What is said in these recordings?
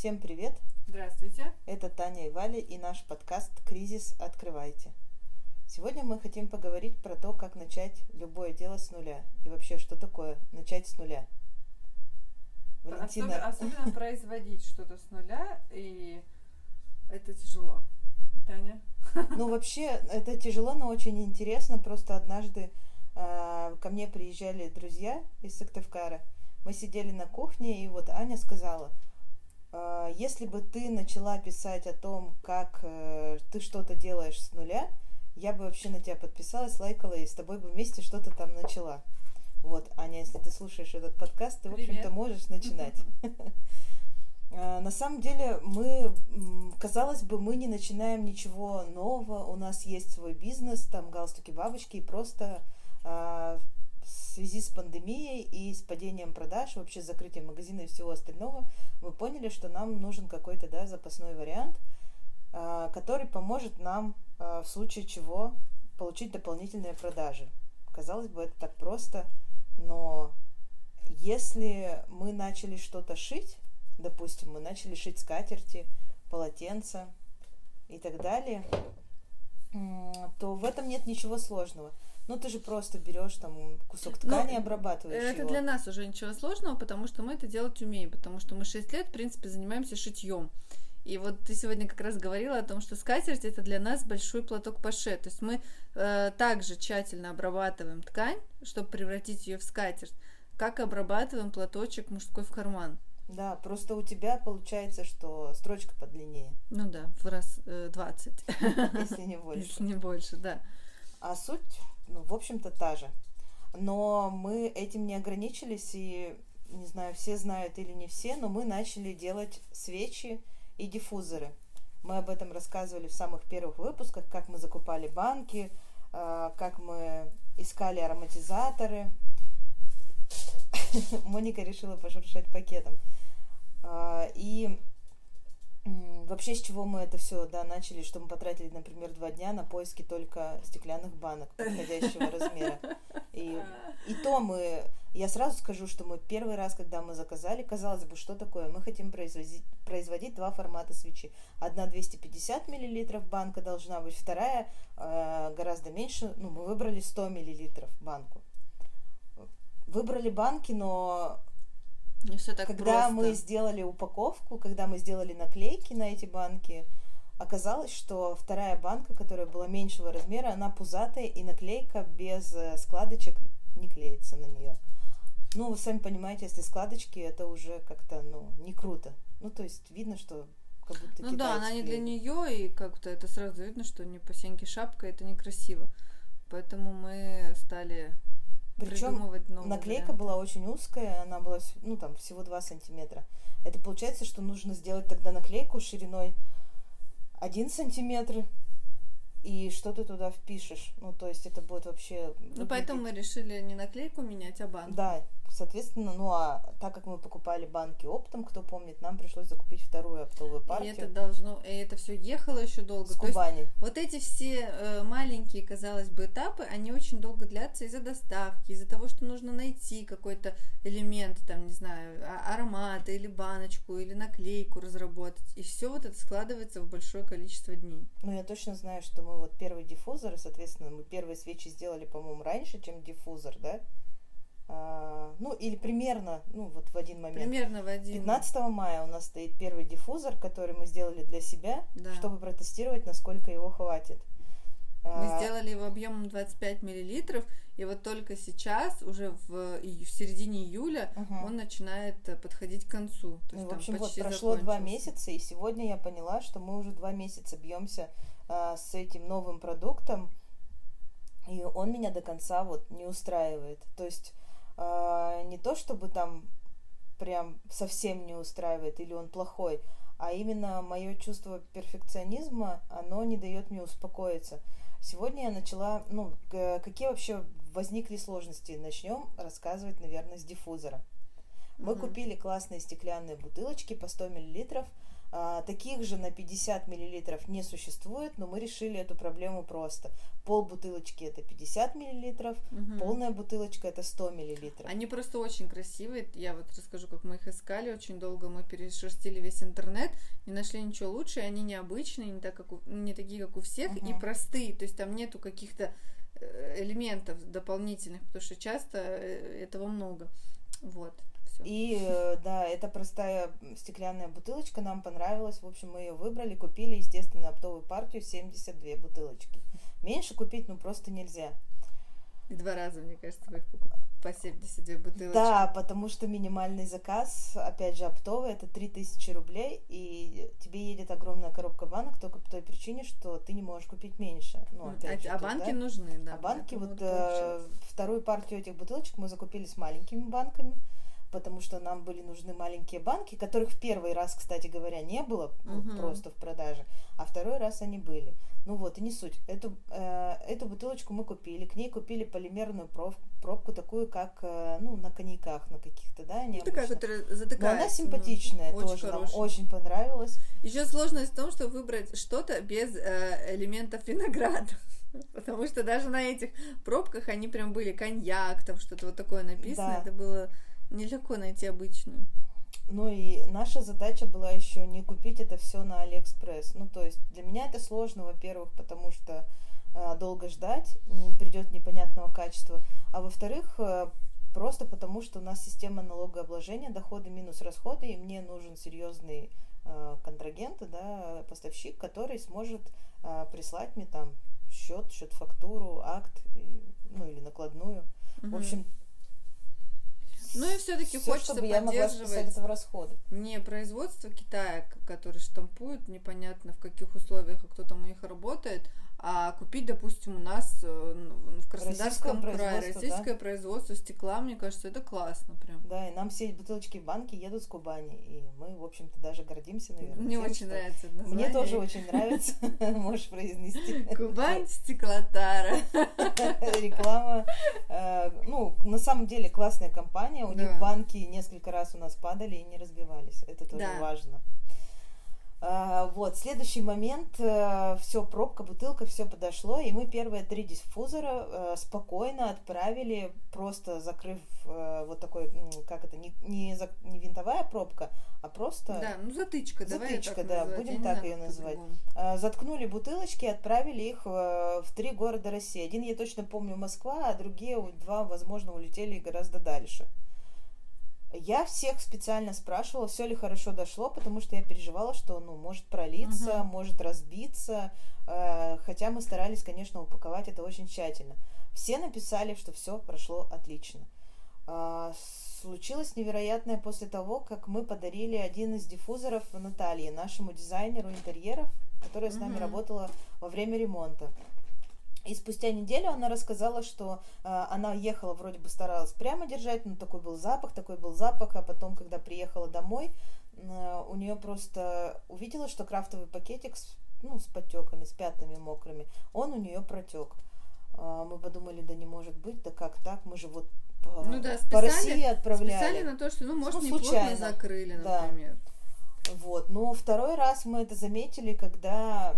Всем привет! Здравствуйте! Это Таня и Валя и наш подкаст «Кризис. Открывайте». Сегодня мы хотим поговорить про то, как начать любое дело с нуля. И вообще, что такое начать с нуля. Валентина... Особенно, особенно производить что-то с нуля, и это тяжело. Таня? Ну, вообще, это тяжело, но очень интересно. Просто однажды э, ко мне приезжали друзья из Сыктывкара. Мы сидели на кухне, и вот Аня сказала – если бы ты начала писать о том, как э, ты что-то делаешь с нуля, я бы вообще на тебя подписалась, лайкала и с тобой бы вместе что-то там начала. Вот, Аня, если ты слушаешь этот подкаст, ты, в общем-то, можешь начинать. А, на самом деле, мы, казалось бы, мы не начинаем ничего нового. У нас есть свой бизнес, там галстуки, бабочки, и просто а, в связи с пандемией и с падением продаж, вообще закрытием магазина и всего остального, мы поняли, что нам нужен какой-то да, запасной вариант, а, который поможет нам а, в случае чего получить дополнительные продажи. Казалось бы, это так просто, но если мы начали что-то шить, допустим, мы начали шить скатерти, полотенца и так далее, то в этом нет ничего сложного. Ну, ты же просто берешь там кусок ну, ткани и обрабатываешь Это его. для нас уже ничего сложного, потому что мы это делать умеем, потому что мы 6 лет, в принципе, занимаемся шитьем. И вот ты сегодня как раз говорила о том, что скатерть это для нас большой платок паше. То есть мы э, также тщательно обрабатываем ткань, чтобы превратить ее в скатерть, как обрабатываем платочек мужской в карман. Да, просто у тебя получается, что строчка подлиннее. Ну да, в раз э, 20. Если не больше. Если не больше, да. А суть ну, в общем-то, та же. Но мы этим не ограничились, и, не знаю, все знают или не все, но мы начали делать свечи и диффузоры. Мы об этом рассказывали в самых первых выпусках, как мы закупали банки, а, как мы искали ароматизаторы. Моника решила пошуршать пакетом. А, и Вообще, с чего мы это все да, начали, что мы потратили, например, два дня на поиски только стеклянных банок подходящего размера. И, и то мы, я сразу скажу, что мы первый раз, когда мы заказали, казалось бы, что такое? Мы хотим производить, производить два формата свечи. Одна 250 миллилитров банка должна быть, вторая э, гораздо меньше, ну, мы выбрали 100 миллилитров банку. Выбрали банки, но не все так когда просто. мы сделали упаковку, когда мы сделали наклейки на эти банки, оказалось, что вторая банка, которая была меньшего размера, она пузатая, и наклейка без э, складочек не клеится на нее. Ну, вы сами понимаете, если складочки, это уже как-то, ну, не круто. Ну, то есть видно, что как будто Ну да, она не для нее, и как-то это сразу видно, что не по сеньке шапка, это некрасиво. Поэтому мы стали причем наклейка варианты. была очень узкая, она была, ну, там, всего 2 сантиметра. Это получается, что нужно сделать тогда наклейку шириной 1 сантиметр, и что ты туда впишешь. Ну, то есть это будет вообще... Ну, поэтому мы решили не наклейку менять, а банк. Да, Соответственно, ну а так как мы покупали банки оптом, кто помнит, нам пришлось закупить вторую оптовую партию. И это должно, и это все ехало еще долго. С Кубани. есть, вот эти все э, маленькие, казалось бы, этапы, они очень долго длятся из-за доставки, из-за того, что нужно найти какой-то элемент, там, не знаю, а, аромат или баночку или наклейку разработать, и все вот это складывается в большое количество дней. Ну я точно знаю, что мы вот первый диффузор, соответственно, мы первые свечи сделали, по-моему, раньше, чем диффузор, да? А, ну, или примерно, ну, вот в один момент. Примерно в один. 15 мая у нас стоит первый диффузор, который мы сделали для себя, да. чтобы протестировать, насколько его хватит. Мы а, сделали его объемом 25 миллилитров, и вот только сейчас, уже в, в середине июля, угу. он начинает э, подходить к концу. То ну, в общем, вот прошло два месяца, и сегодня я поняла, что мы уже два месяца бьемся а, с этим новым продуктом, и он меня до конца вот не устраивает. То есть э, не то чтобы там прям совсем не устраивает или он плохой, а именно мое чувство перфекционизма, оно не дает мне успокоиться. Сегодня я начала, ну, какие вообще возникли сложности? Начнем рассказывать, наверное, с диффузора. Мы Мгм. купили классные стеклянные бутылочки по 100 миллилитров. А, таких же на 50 миллилитров не существует, но мы решили эту проблему просто. Пол бутылочки это 50 миллилитров, Мгм. полная бутылочка это 100 миллилитров. Они просто очень красивые. Я вот расскажу, как мы их искали. Очень долго мы перешерстили весь интернет, не нашли ничего лучше. И они необычные, не, так, как у- не такие, как у всех, и Мгм. простые. То есть там нету каких-то э, элементов дополнительных, потому что часто э, этого много. Вот. Всё. И э, да, эта простая стеклянная бутылочка нам понравилась. В общем, мы ее выбрали, купили, естественно, оптовую партию 72 бутылочки. Меньше купить, ну, просто нельзя. И два раза, мне кажется, вы их покупали. По 72 бутылочки. Да, потому что минимальный заказ, опять же, оптовый, это 3000 рублей, и тебе едет огромная коробка банок только по той причине, что ты не можешь купить меньше. Ну, опять а, же, а банки да. нужны, да. А банки, вот э, вторую партию этих бутылочек мы закупили с маленькими банками, потому что нам были нужны маленькие банки, которых в первый раз, кстати говоря, не было ну, Мгм. просто в продаже, а второй раз они были. Ну вот, и не суть. Эту, э, эту бутылочку мы купили, к ней купили полимерную проб- пробку, такую, как э, ну, на коньяках, на каких-то, да, Ну, такая, которая Но затыкается. она симпатичная очень тоже, нам хорошая. очень понравилась. Еще сложность в том, что выбрать что-то без э, элементов винограда. Потому что даже на этих пробках они прям были коньяк, там что-то вот такое написано. Да. Это было нелегко найти обычную. Ну и наша задача была еще не купить это все на Алиэкспресс. Ну, то есть для меня это сложно, во-первых, потому что э, долго ждать, придет непонятного качества, а во-вторых, э, просто потому что у нас система налогообложения, доходы минус расходы, и мне нужен серьезный э, контрагент, да, поставщик, который сможет э, прислать мне там счет, счет фактуру, акт, и- ну или накладную. В Мгм. общем, Ну и все-таки всё, хочется чтобы я могла списать поддерживать это в расходы. не производство Китая, который штампует, непонятно в каких условиях и кто там у них работает, а купить, допустим, у нас э, в Краснодарском крае российское производство стекла, мне кажется, это классно прям. Да, и нам все эти бутылочки в банке едут с Кубани, и мы, в общем-то, даже гордимся, наверное. Мне тем, очень что- нравится это Мне название. тоже очень нравится, можешь произнести. Кубань стеклотара. Реклама. Э, Ну, на самом деле классная компания, у Да. них банки несколько раз у нас падали и не разбивались, это тоже Да. важно. А, Вот, следующий момент, все, пробка, бутылка, все подошло, и мы первые три диффузора э, спокойно отправили, просто закрыв э, вот такой, как это, не, не, за- не винтовая пробка, а просто Да, ну затычка, Затычка, да, называть. будем так как называть. по-другому. э, заткнули бутылочки и отправили их э, в три города России. Один я точно помню Москва, а другие у- два, возможно, улетели гораздо дальше. Я всех специально спрашивала, все ли хорошо дошло, потому что я переживала, что ну, может пролиться, Мгм. может разбиться. э, хотя мы старались, конечно, упаковать это очень тщательно. Все написали, что все прошло отлично. А, Случилось невероятное после того, как мы подарили один из диффузоров Наталье, нашему дизайнеру интерьеров, которая с нами работала во время ремонта. И спустя неделю она рассказала, что э, она ехала, вроде бы старалась прямо держать, но такой был запах, такой был запах, а потом, когда приехала домой, э, у нее просто увидела, что крафтовый пакетик с, ну, с подтеками, с пятнами мокрыми, он у нее протек. А, Мы подумали, да не может быть, да как так, мы же вот по, Ну да, по списали- России отправляли. Специально на то, что, ну, может, Ну, неплотно закрыли, Да. например. Вот. Но второй раз мы это заметили, когда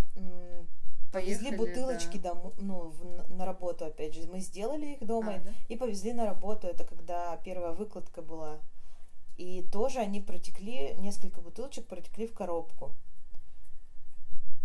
повезли Поехали, бутылочки да. дому- ну, в- на работу, опять же. Мы сделали их дома А, да? и повезли на работу. Это когда первая выкладка была. И тоже они протекли, несколько бутылочек протекли в коробку.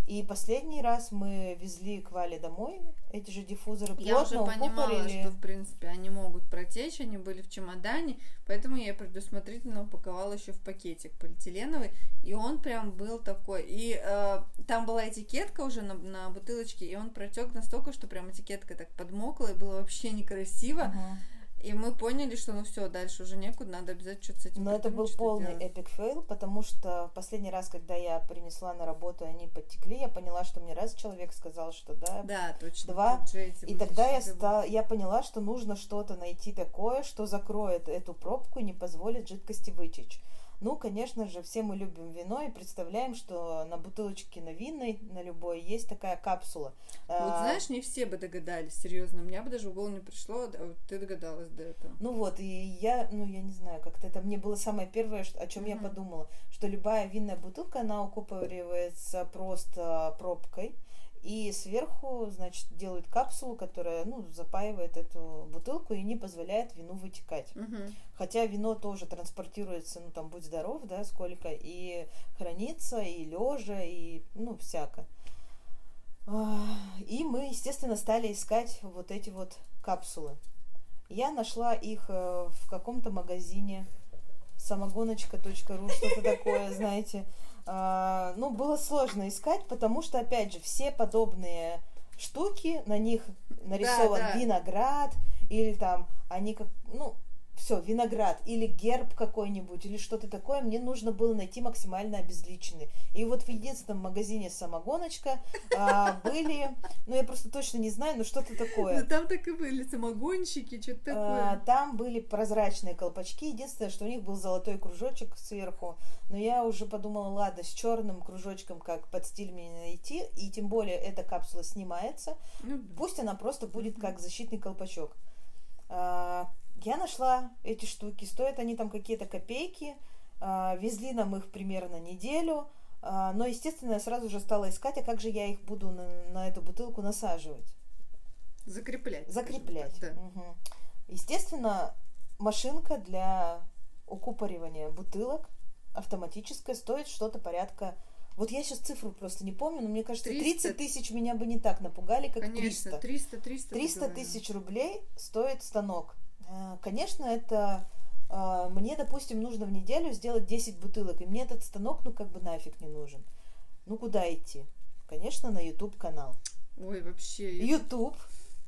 И последний раз мы везли к Вале домой эти же диффузоры, Я уже плотно понимала, укупорили. что, в принципе, они могут протечь, они были в чемодане, поэтому я предусмотрительно упаковала еще в пакетик полиэтиленовый, и он прям был такой. И э, там была этикетка уже на, на бутылочке, и он протек настолько, что прям этикетка так подмокла, и было вообще некрасиво. Ага. И мы поняли, что ну все, дальше уже некуда, надо обязательно что-то с этим Но это был полный делать. epic fail, потому что последний раз, когда я принесла на работу, они подтекли, я поняла, что мне раз человек сказал, что да. Да, точно. Два. И тогда я, вытащили. ста- я поняла, что нужно что-то найти такое, что закроет эту пробку и не позволит жидкости вытечь. Ну, конечно же, все мы любим вино и представляем, что на бутылочке на винной, на любой, есть такая капсула. Вот а, знаешь, не все бы догадались, серьезно. У меня бы даже в голову не пришло, а ты догадалась до этого. Ну вот, и я, ну я не знаю, как-то это мне было самое первое, о чем uh-huh. я подумала, что любая винная бутылка, она укупоривается просто пробкой и сверху, значит, делают капсулу, которая, ну, запаивает эту бутылку и не позволяет вину вытекать. Угу. Хотя вино тоже транспортируется, ну, там, будь здоров, да, сколько, и хранится, и лежа, и, ну, всяко. А, и мы, естественно, стали искать вот эти вот капсулы. Я нашла их э, в каком-то магазине самогоночка.ру, что-то такое, знаете. А, ну, было сложно искать, потому что, опять же, все подобные штуки, на них нарисован да, да. виноград, или там они как, ну, все, виноград или герб какой-нибудь, или что-то такое, мне нужно было найти максимально обезличенный. И вот в единственном магазине самогоночка а, были, ну я просто точно не знаю, но что-то такое. Ну там так и были самогонщики, что-то такое. А, там были прозрачные колпачки, единственное, что у них был золотой кружочек сверху, но я уже подумала, ладно, с черным кружочком как под стиль мне найти, и тем более эта капсула снимается, ну, пусть она просто будет как защитный колпачок. А, я нашла эти штуки, стоят они там какие-то копейки, а, везли нам их примерно неделю, а, но, естественно, я сразу же стала искать, а как же я их буду на, на эту бутылку насаживать? Закреплять. Закреплять. Так, да. угу. Естественно, машинка для укупоривания бутылок автоматическая стоит что-то порядка вот я сейчас цифру просто не помню, но мне кажется, 300... 30 тысяч меня бы не так напугали, как Конечно, 300. 300, 300. 300 тысяч рублей стоит станок. Э, конечно, это э, мне, допустим, нужно в неделю сделать 10 бутылок, и мне этот станок, ну, как бы нафиг не нужен. Ну, куда идти? Конечно, на YouTube канал. Ой, вообще. YouTube,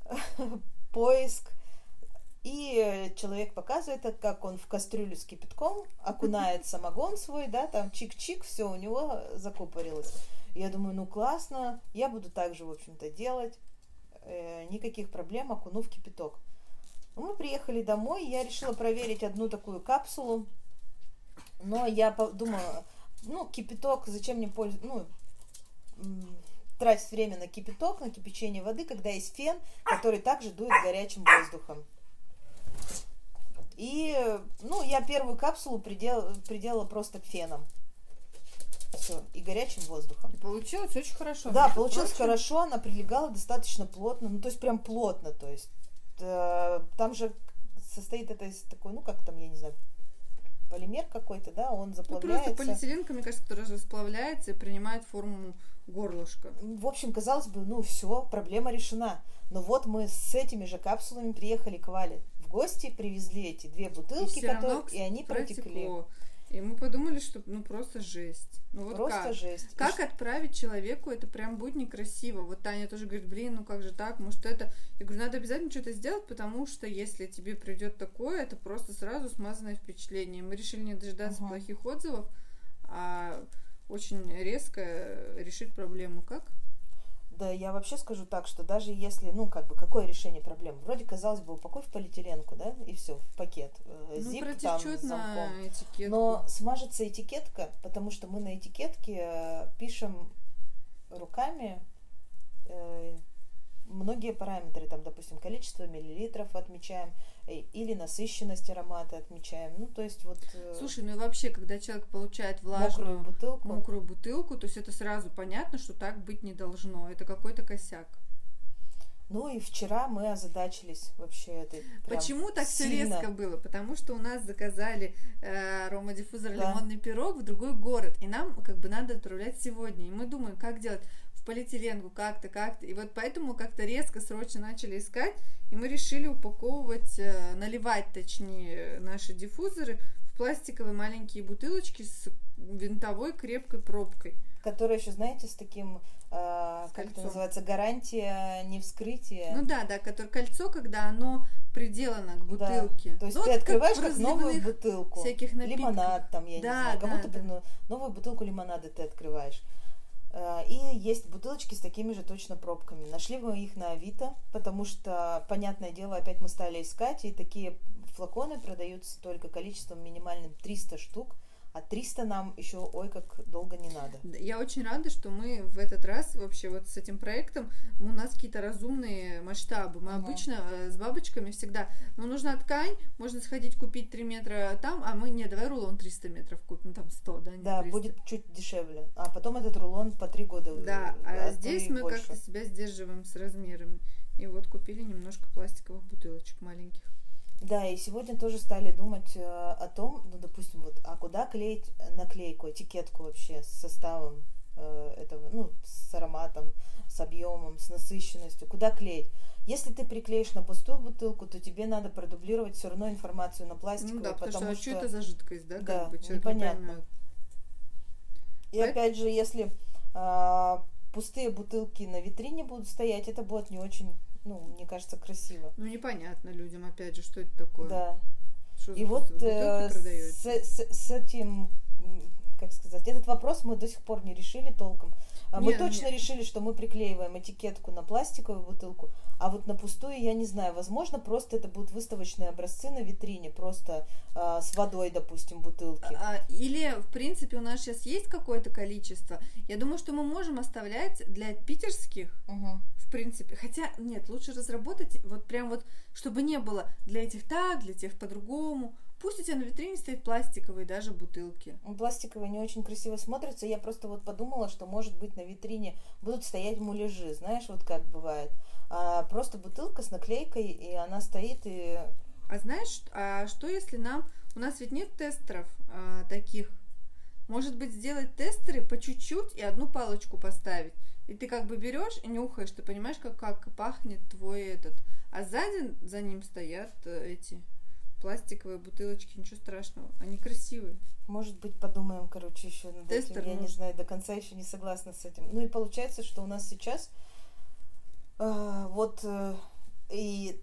поиск, и человек показывает, как он в кастрюлю с кипятком окунает самогон свой, да, там чик-чик, все у него закупорилось. Я думаю, ну классно, я буду так же, в общем-то, делать. Э, никаких проблем, окуну в кипяток. Мы приехали домой, я решила проверить одну такую капсулу, но я подумала, ну, кипяток, зачем мне пользоваться, ну, тратить время на кипяток, на кипячение воды, когда есть фен, который также дует горячим воздухом. И, ну, я первую капсулу придел, приделала просто феном. Все, и горячим воздухом. И получилось очень хорошо. Да, получилось прочим. хорошо, она прилегала достаточно плотно, ну, то есть прям плотно, то есть там же состоит это из такой, ну, как там, я не знаю, полимер какой-то, да, он заплавляется. Ну, просто полиэтиленка, мне кажется, который расплавляется и принимает форму горлышка. В общем, казалось бы, ну, все, проблема решена. Но вот мы с этими же капсулами приехали к Вале гости привезли эти две бутылки, и, которые, и они протекли. И мы подумали, что ну просто жесть. Ну вот просто как? жесть. Как и отправить человеку, это прям будет некрасиво. Вот Таня тоже говорит, блин, ну как же так, может это... Я говорю, надо обязательно что-то сделать, потому что если тебе придет такое, это просто сразу смазанное впечатление. Мы решили не дожидаться угу. плохих отзывов, а очень резко решить проблему. Как? Да, я вообще скажу так, что даже если, ну, как бы, какое решение проблем? Вроде, казалось бы, упакуй в полиэтиленку, да, и все, в пакет. Э, ну, Зип там замком. этикетку. Но смажется этикетка, потому что мы на этикетке э, пишем руками э, многие параметры, там, допустим, количество миллилитров отмечаем, или насыщенность аромата отмечаем. Ну, то есть вот... Э, Слушай, ну и вообще, когда человек получает влажную мокрую бутылку, мокрую бутылку, то есть это сразу понятно, что так быть не должно. Это какой-то косяк. Ну и вчера мы озадачились вообще этой. Почему так все резко было? Потому что у нас заказали э, аромадиффузор да. лимонный пирог в другой город, и нам как бы надо отправлять сегодня. И мы думаем, как делать полиэтиленку как-то, как-то. И вот поэтому как-то резко, срочно начали искать, и мы решили упаковывать, э, наливать, точнее, наши диффузоры в пластиковые маленькие бутылочки с винтовой крепкой пробкой. Которая еще, знаете, с таким э, как это называется, гарантия не вскрытия. Ну да, да, которое кольцо, когда оно приделано к бутылке. Да. То есть ну, ты открываешь как, как новую бутылку. Всяких напитков. Лимонад там, я да, не знаю. Как да, будто да. новую бутылку лимонада ты открываешь. Э, и есть бутылочки с такими же точно пробками. Нашли мы их на Авито, потому что, понятное дело, опять мы стали искать, и такие флаконы продаются только количеством минимальным 300 штук, а А 300 нам еще, ой, как долго не надо. Я очень рада, что мы в этот раз вообще вот с этим проектом, у нас какие-то разумные масштабы. Мы Мгм. обычно э, с бабочками всегда, ну, нужна ткань, можно сходить купить 3 метра там, а мы, не, давай рулон 300 метров купим, там 100, да, не Да, 300. будет чуть дешевле. А потом этот рулон по три года. Да, э, а то здесь мы больше. как-то себя сдерживаем с размерами. И вот купили немножко пластиковых бутылочек маленьких. Да, и сегодня тоже стали думать э, о том, ну, допустим, вот, а куда клеить наклейку, этикетку вообще с составом э, этого, ну, с ароматом, с объемом, с насыщенностью, куда клеить? Если ты приклеишь на пустую бутылку, то тебе надо продублировать все равно информацию на пластиковой, Ну да, потому, потому что, что это за жидкость, да, Да, как бы человек непонятно. не. И Так. опять же, если а, пустые бутылки на витрине будут стоять, это будет не очень, ну, мне кажется, красиво. Ну непонятно людям, опять же, что это такое. Да. Что И вот э, с, с- с этим, как сказать, этот вопрос мы до сих пор не решили толком. А Мы ну точно не. решили, что мы приклеиваем этикетку на пластиковую бутылку, а вот на пустую я не знаю. Возможно, просто это будут выставочные образцы на витрине, просто а, с водой, допустим, бутылки. А, или, в принципе, у нас сейчас есть какое-то количество. Я думаю, что мы можем оставлять для питерских, Мгм. в принципе. Хотя, нет, лучше разработать вот прям вот, чтобы не было для этих так, для тех по-другому. Пусть у тебя на витрине стоят пластиковые даже бутылки. Ну, Пластиковые не очень красиво смотрятся. Я просто вот подумала, что, может быть, на витрине будут стоять муляжи. Знаешь, вот как бывает. А, просто бутылка с наклейкой, и она стоит, и А знаешь, а что если нам... У нас ведь нет тестеров а, таких. Может быть, сделать тестеры по чуть-чуть и одну палочку поставить. И ты как бы берешь и нюхаешь, ты понимаешь, как, как пахнет твой этот. А сзади за ним стоят э, эти пластиковые бутылочки, ничего страшного. Они красивые. Может быть, подумаем, короче, еще над Тестер этим. Я не нужен. знаю, до конца еще не согласна с этим. Ну и получается, что у нас сейчас э, вот э, и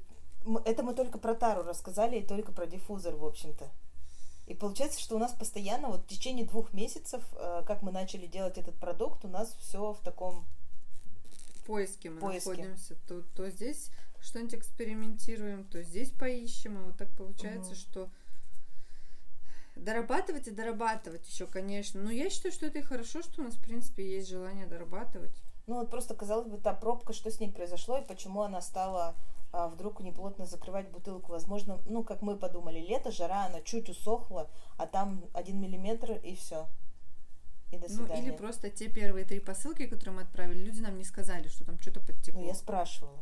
это мы только про тару рассказали и только про диффузор, в общем-то. И получается, что у нас постоянно, вот в течение двух месяцев, э, как мы начали делать этот продукт, у нас все в таком поиске мы Поиске. находимся. То, то здесь что-нибудь экспериментируем, то здесь поищем. И вот так получается, Мгм. что дорабатывать и дорабатывать еще, конечно. Но я считаю, что это и хорошо, что у нас, в принципе, есть желание дорабатывать. Ну вот просто, казалось бы, та пробка, что с ней произошло и почему она стала а, вдруг неплотно закрывать бутылку. Возможно, ну, как мы подумали, лето, жара, она чуть усохла, а там один миллиметр и все. И до Ну, свидания. или просто те первые три посылки, которые мы отправили, люди нам не сказали, что там что-то подтекло. Ну, я спрашивала.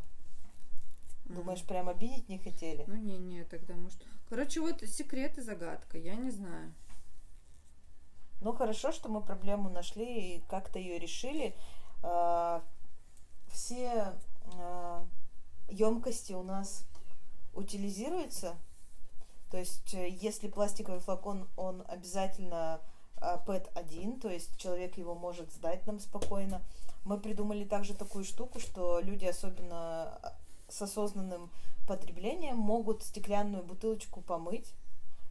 Думаешь, прям обидеть не хотели? Ну, не-не, тогда может... Короче, вот секрет и загадка, я не знаю. Ну, хорошо, что мы проблему нашли и как-то ее решили. А, Все емкости у нас утилизируются. То есть, э, если пластиковый флакон, он обязательно а, PET-1, то есть человек его может сдать нам спокойно. Мы придумали также такую штуку, что люди, особенно а, с осознанным потреблением, могут стеклянную бутылочку помыть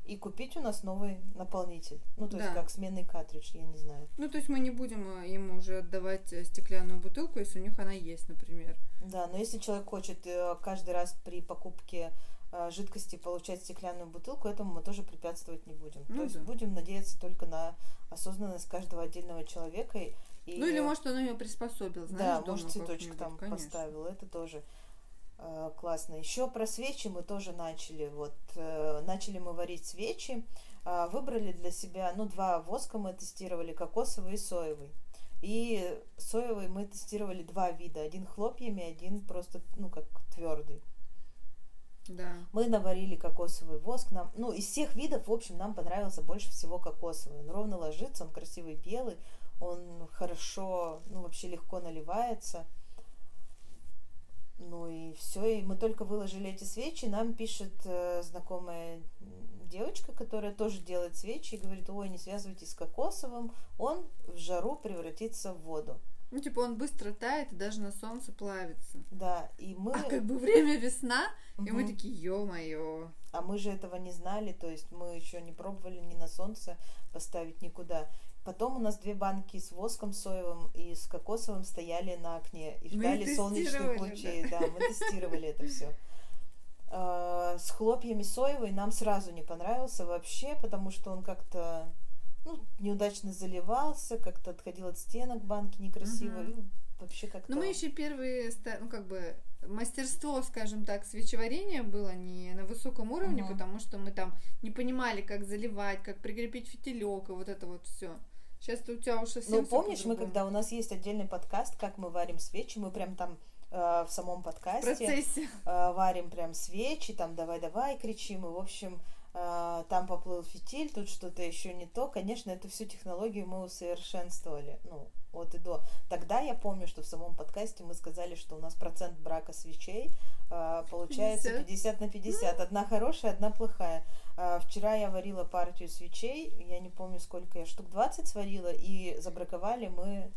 и купить у нас новый наполнитель. Ну, то есть Да. как сменный картридж, я не знаю. Ну, то есть мы не будем э, им уже отдавать э, стеклянную бутылку, если у них она есть, например. Да, но если человек хочет э, каждый раз при покупке жидкости получать стеклянную бутылку, этому мы тоже препятствовать не будем. Ну То есть да. будем надеяться только на осознанность каждого отдельного человека. И, Ну, или, может, он ее приспособил, знаешь, да, дома может, цветочек там конечно. поставил. Это тоже классно. Еще про свечи мы тоже начали. Вот э, начали мы варить свечи. А, выбрали для себя, ну, два воска мы тестировали, кокосовый и соевый. И соевый мы тестировали два вида. Один хлопьями, один просто, ну, как твердый. Да. Мы наварили кокосовый воск. Нам, ну, из всех видов, в общем, нам понравился больше всего кокосовый. Он ровно ложится, он красивый белый, он хорошо, ну, вообще легко наливается. Ну и все, и мы только выложили эти свечи, нам пишет э, знакомая девочка, которая тоже делает свечи, и говорит, ой, не связывайтесь с кокосовым, он в жару превратится в воду. Ну, типа, он быстро тает и даже на солнце плавится. Да, и мы... А как бы время весна, и мы такие, ё-моё. А мы же этого не знали, то есть мы еще не пробовали ни на солнце поставить никуда. Потом у нас две банки с воском соевым и с кокосовым стояли на окне и Мы ждали солнечных тестировали, лучей. Да, мы тестировали это все. С хлопьями соевый нам сразу не понравился вообще, потому что он как-то ну, неудачно заливался, как-то отходил от стенок банки некрасиво. И вообще как-то... Ну, мы еще первые, ну, как бы, мастерство, скажем так, свечеварения было не на высоком уровне, Мгм. потому что мы там не понимали, как заливать, как прикрепить фитилек и вот это вот все. Сейчас у тебя уже совсем Ну, помнишь, мы когда у нас есть отдельный подкаст, как мы варим свечи, мы прям там э, в самом в подкасте процессе. э, варим прям свечи, там давай-давай кричим, и, в общем, там поплыл фитиль, тут что-то еще не то. Конечно, эту всю технологию мы усовершенствовали, ну, от и до. Тогда я помню, что в самом подкасте мы сказали, что у нас процент брака свечей э, получается 50. 50 на 50. Одна хорошая, одна плохая. А, Вчера я варила партию свечей, я не помню сколько я, штук 20 сварила, и забраковали мы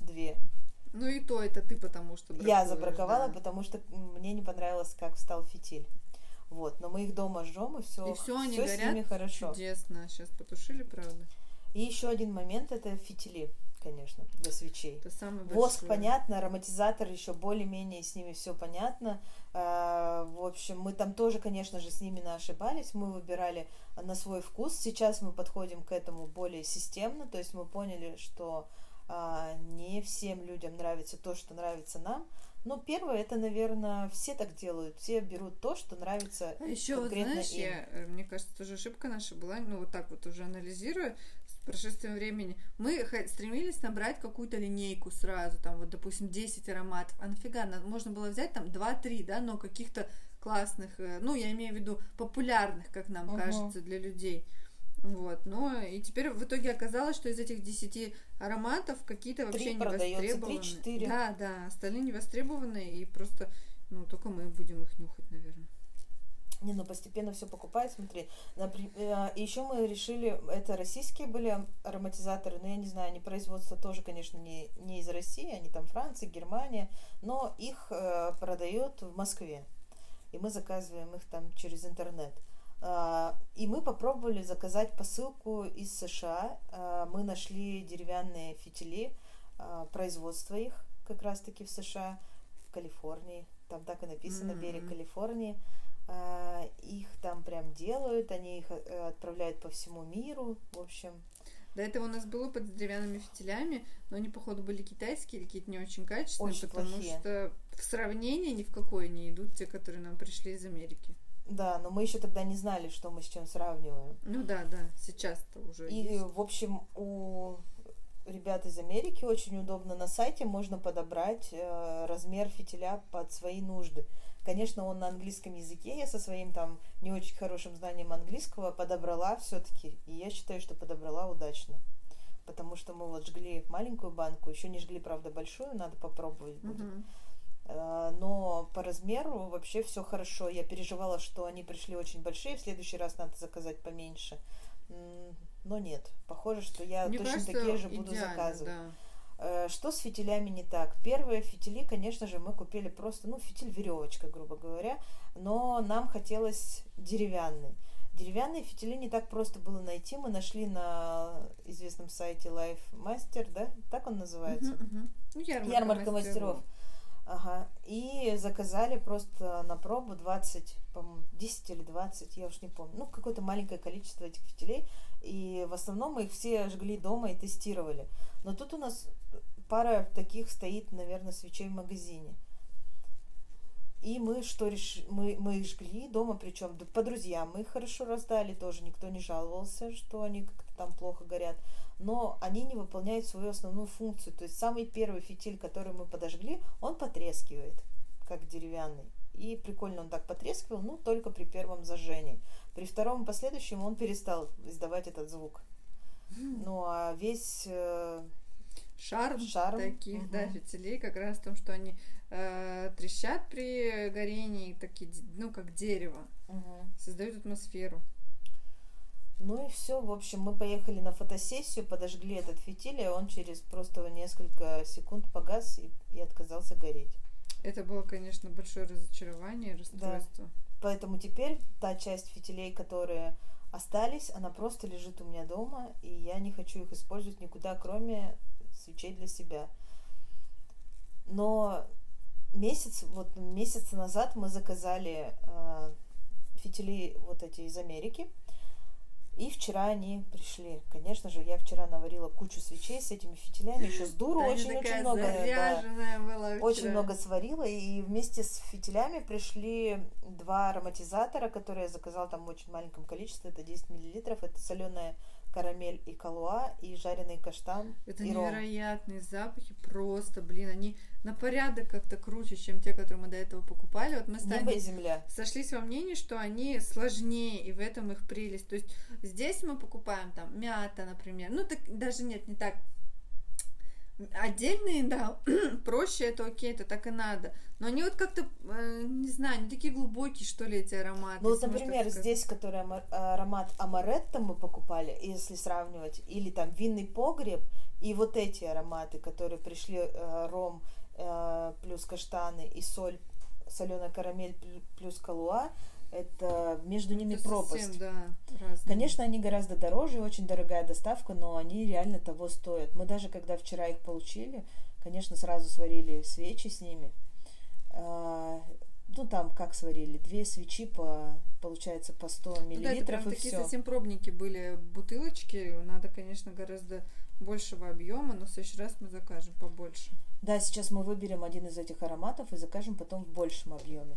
две. Ну и то это ты, потому что Я забраковала, да. потому что мне не понравилось, как встал фитиль. Вот, но мы их дома жжем, и все, И всё, они с горят ними хорошо. Чудесно. Сейчас потушили, правда. И еще один момент это фитили, конечно, для свечей. Это самый Воск большой. понятно, ароматизатор еще более-менее с ними все понятно. А, В общем, мы там тоже, конечно же, с ними ошибались. Мы выбирали на свой вкус. Сейчас мы подходим к этому более системно. То есть мы поняли, что а, не всем людям нравится то, что нравится нам. Но первое, это, наверное, все так делают. Все берут то, что нравится А еще, вот, конкретно знаешь, им. я, э, мне кажется, тоже ошибка наша была, ну, вот так вот уже анализируя с прошествием времени, мы стремились набрать какую-то линейку сразу, там, вот, допустим, 10 ароматов, а нафига, можно было взять там 2-3, да, но каких-то классных, э, ну, я имею в виду популярных, как нам Мгм. кажется, для людей. Вот, но и теперь в итоге оказалось, что из этих 10 ароматов какие-то вообще не востребованы. три-четыре. Да, да, остальные не востребованы, и просто, ну, только мы будем их нюхать, наверное. Не, ну постепенно все покупают, смотри. Например, еще мы решили, это российские были ароматизаторы, но я не знаю, они производство тоже, конечно, не, не из России, они там Франция, Германия, но их э, продают в Москве. И мы заказываем их там через интернет. А, И мы попробовали заказать посылку из США. А, Мы нашли деревянные фитили, а, производство их как раз-таки в США, в Калифорнии. Там так и написано, Мгм. берег Калифорнии. А, Их там прям делают, они их э, отправляют по всему миру. В общем, До этого у нас был опыт с деревянными фитилями, но они, походу, были китайские или какие-то не очень качественные, Очень потому плохие. что в сравнении ни в какое не идут те, которые нам пришли из Америки. Да, но мы еще тогда не знали, что мы с чем сравниваем. Ну да, да, сейчас-то уже И, есть. в общем, у ребят из Америки очень удобно на сайте можно подобрать э, размер фитиля под свои нужды. Конечно, он на английском языке, я со своим там не очень хорошим знанием английского подобрала все-таки, и я считаю, что подобрала удачно. Потому что мы вот жгли маленькую банку, еще не жгли, правда, большую, надо попробовать будет. Мгм. Э, Но по размеру вообще все хорошо. Я переживала, что они пришли очень большие, в следующий раз надо заказать поменьше. Но нет. Похоже, что я Мне точно кажется, такие же буду заказывать. да. Э, Что с фитилями не так? Первые фитили, конечно же, мы купили просто, ну, фитиль веревочка, грубо говоря, но нам хотелось деревянный. Деревянные фитили не так просто было найти. Мы нашли на известном сайте Life Master, да? Так он называется? Мгм. Ну, ярмарка, Ярмарка мастеров. мастеров. Ага. И заказали просто на пробу 20, по-моему, 10 или 20, я уж не помню. Ну, какое-то маленькое количество этих фитилей. И в основном мы их все жгли дома и тестировали. Но тут у нас пара таких стоит, наверное, свечей в магазине. И мы что решили? Мы, мы их жгли дома, причем по друзьям мы их хорошо раздали, тоже никто не жаловался, что они как-то там плохо горят. Но они не выполняют свою основную функцию. То есть самый первый фитиль, который мы подожгли, он потрескивает, как деревянный. И прикольно он так потрескивал, ну, только при первом зажжении. При втором и последующем он перестал издавать этот звук. Ну, а весь... э, Шарм, Шарм, таких, да, мгм. фитилей как раз в том, что они э, трещат при горении, такие, ну, как дерево, мгм. создают атмосферу. Ну и все, в общем, мы поехали на фотосессию, подожгли этот фитиль, и он через просто несколько секунд погас и, и отказался гореть. Это было, конечно, большое разочарование, расстройство. Поэтому теперь та часть фитилей, которые остались, она просто лежит у меня дома, и я не хочу их использовать никуда, кроме свечей для себя. Но месяц, вот месяц назад мы заказали э, фитили вот эти из Америки. И вчера они пришли. Конечно же, я вчера наварила кучу свечей с этими фитилями, еще с дуру очень-очень много. Да, очень много сварила, и вместе с фитилями пришли два ароматизатора, которые я заказала там в очень маленьком количестве, это 10 миллилитров, это соленая карамель и калуа, и жареный каштан. Это и невероятные ром. запахи, просто, блин, они на порядок как-то круче, чем те, которые мы до этого покупали. Вот мы Небо и земля. сошлись во мнении, что они сложнее, и в этом их прелесть. То есть здесь мы покупаем там мята, например. Ну, так даже нет, не так Отдельные, да, проще, это окей, это так и надо. Но они вот как-то, э, не знаю, они такие глубокие, что ли, эти ароматы. Ну вот, например, здесь, который аромат амаретто мы покупали, если сравнивать, или там винный погреб, и вот эти ароматы, которые пришли, э, ром э, плюс каштаны и соль, соленая карамель плюс калуа, это между ними это пропасть. Совсем, да, Конечно, они гораздо дороже, очень дорогая доставка, но они реально того стоят. Мы даже когда вчера их получили, конечно, сразу сварили свечи с ними. А, ну, там, как сварили, две свечи по, получается, по 100 миллилитров ну, да, и такие все. совсем пробники были бутылочки, надо, конечно, гораздо большего объема, но в следующий раз мы закажем побольше. Да, сейчас мы выберем один из этих ароматов и закажем потом в большем объеме.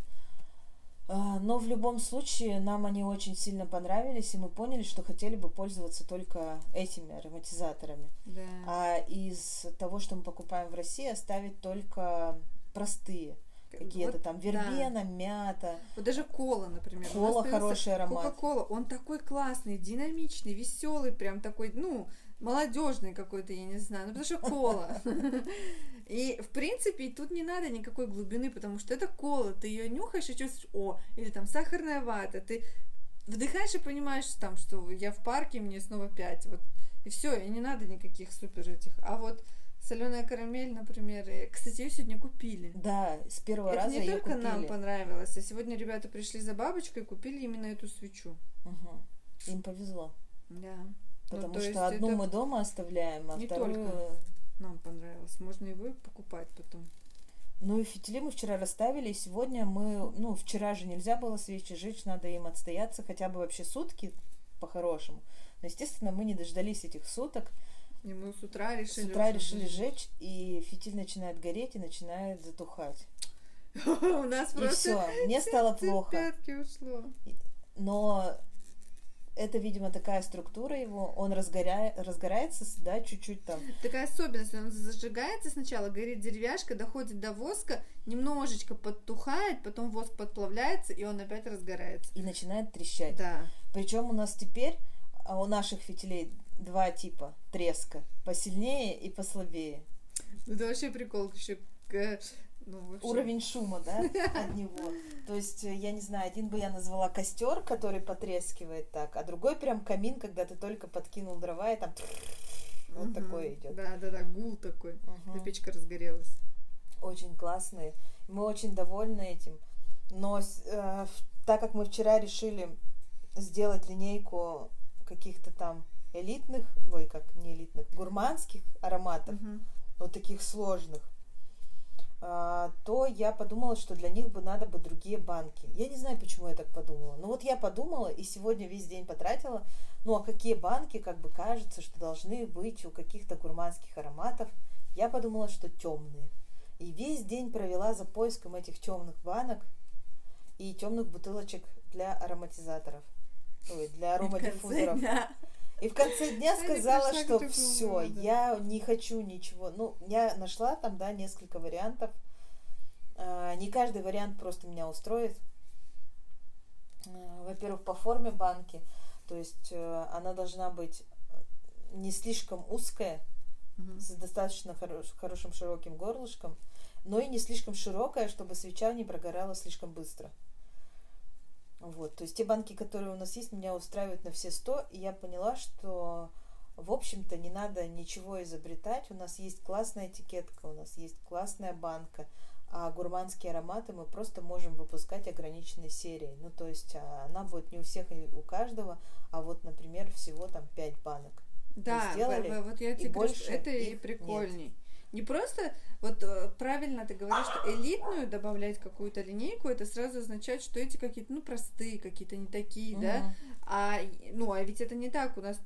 А, но в любом случае нам они очень сильно понравились, и мы поняли, что хотели бы пользоваться только этими ароматизаторами. Да. А из того, что мы покупаем в России, оставить только простые. Какие-то вот, там вербена, да. мята. Вот даже кола, например. Кола хороший аромат. Кока-кола, он такой классный, динамичный, веселый, прям такой, ну, молодежный какой-то, я не знаю, ну потому что кола. И, в принципе, тут не надо никакой глубины, потому что это кола, ты ее нюхаешь и чувствуешь, о, или там сахарная вата, ты вдыхаешь и понимаешь там, что я в парке, мне снова пять, вот, и все, и не надо никаких супер этих. А вот соленая карамель, например, и, кстати, ее сегодня купили. Да, с первого это раза не ее только купили. нам понравилось, а сегодня ребята пришли за бабочкой и купили именно эту свечу. Угу. Им повезло. Да. Потому ну, что одну мы дома оставляем, а не вторую... Только нам понравилось. Можно его покупать потом. Ну и фитили мы вчера расставили, и сегодня мы, ну, вчера же нельзя было свечи жечь, надо им отстояться хотя бы вообще сутки по-хорошему. Но, естественно, мы не дождались этих суток. И мы с утра решили... С утра решили жечь, и фитиль начинает гореть и начинает затухать. У нас просто... И все, мне стало плохо. ушло. Но это, видимо, такая структура его, он разгоря... разгорается, да, чуть-чуть там. Такая особенность, он зажигается сначала, горит деревяшка, доходит до воска, немножечко подтухает, потом воск подплавляется, и он опять разгорается. И начинает трещать. Да. Причем у нас теперь, а у наших фитилей два типа треска, посильнее и послабее. Это вообще прикол, еще ну, вообще... уровень шума, да, от него. То есть, э, я не знаю, один бы я назвала костер, который потрескивает так, а другой прям камин, когда ты только подкинул дрова и там вот угу. такой идет. Да, да, да, гул такой. Угу. печка разгорелась. Очень классные. Мы очень довольны этим. Но э, так как мы вчера решили сделать линейку каких-то там элитных, ой, как не элитных, гурманских ароматов, угу. вот таких сложных, то я подумала, что для них бы надо бы другие банки. Я не знаю, почему я так подумала. Но вот я подумала и сегодня весь день потратила. Ну а какие банки, как бы кажется, что должны быть у каких-то гурманских ароматов? Я подумала, что темные. И весь день провела за поиском этих темных банок и темных бутылочек для ароматизаторов. Ой, для аромадиффузоров. И в конце дня сказала, что все, я не хочу ничего. Ну, я нашла там, да, несколько вариантов. А, не каждый вариант просто меня устроит. А, во-первых, по форме банки. То есть э, она должна быть не слишком узкая, угу. с достаточно хорош, хорошим широким горлышком, но и не слишком широкая, чтобы свеча не прогорала слишком быстро. Вот, то есть те банки, которые у нас есть, меня устраивают на все сто, и я поняла, что, в общем-то, не надо ничего изобретать. У нас есть классная этикетка, у нас есть классная банка, а гурманские ароматы мы просто можем выпускать ограниченной серией. Ну, то есть а, она будет не у всех и у каждого, а вот, например, всего там 5 банок. Да, сделали, вот я тебе и говорю, больше это и прикольней. Нет. Не просто, вот э, правильно ты говоришь, что элитную добавлять какую-то линейку, это сразу означает, что эти какие-то, ну, простые, какие-то не такие, угу. да, а, ну, а ведь это не так, у нас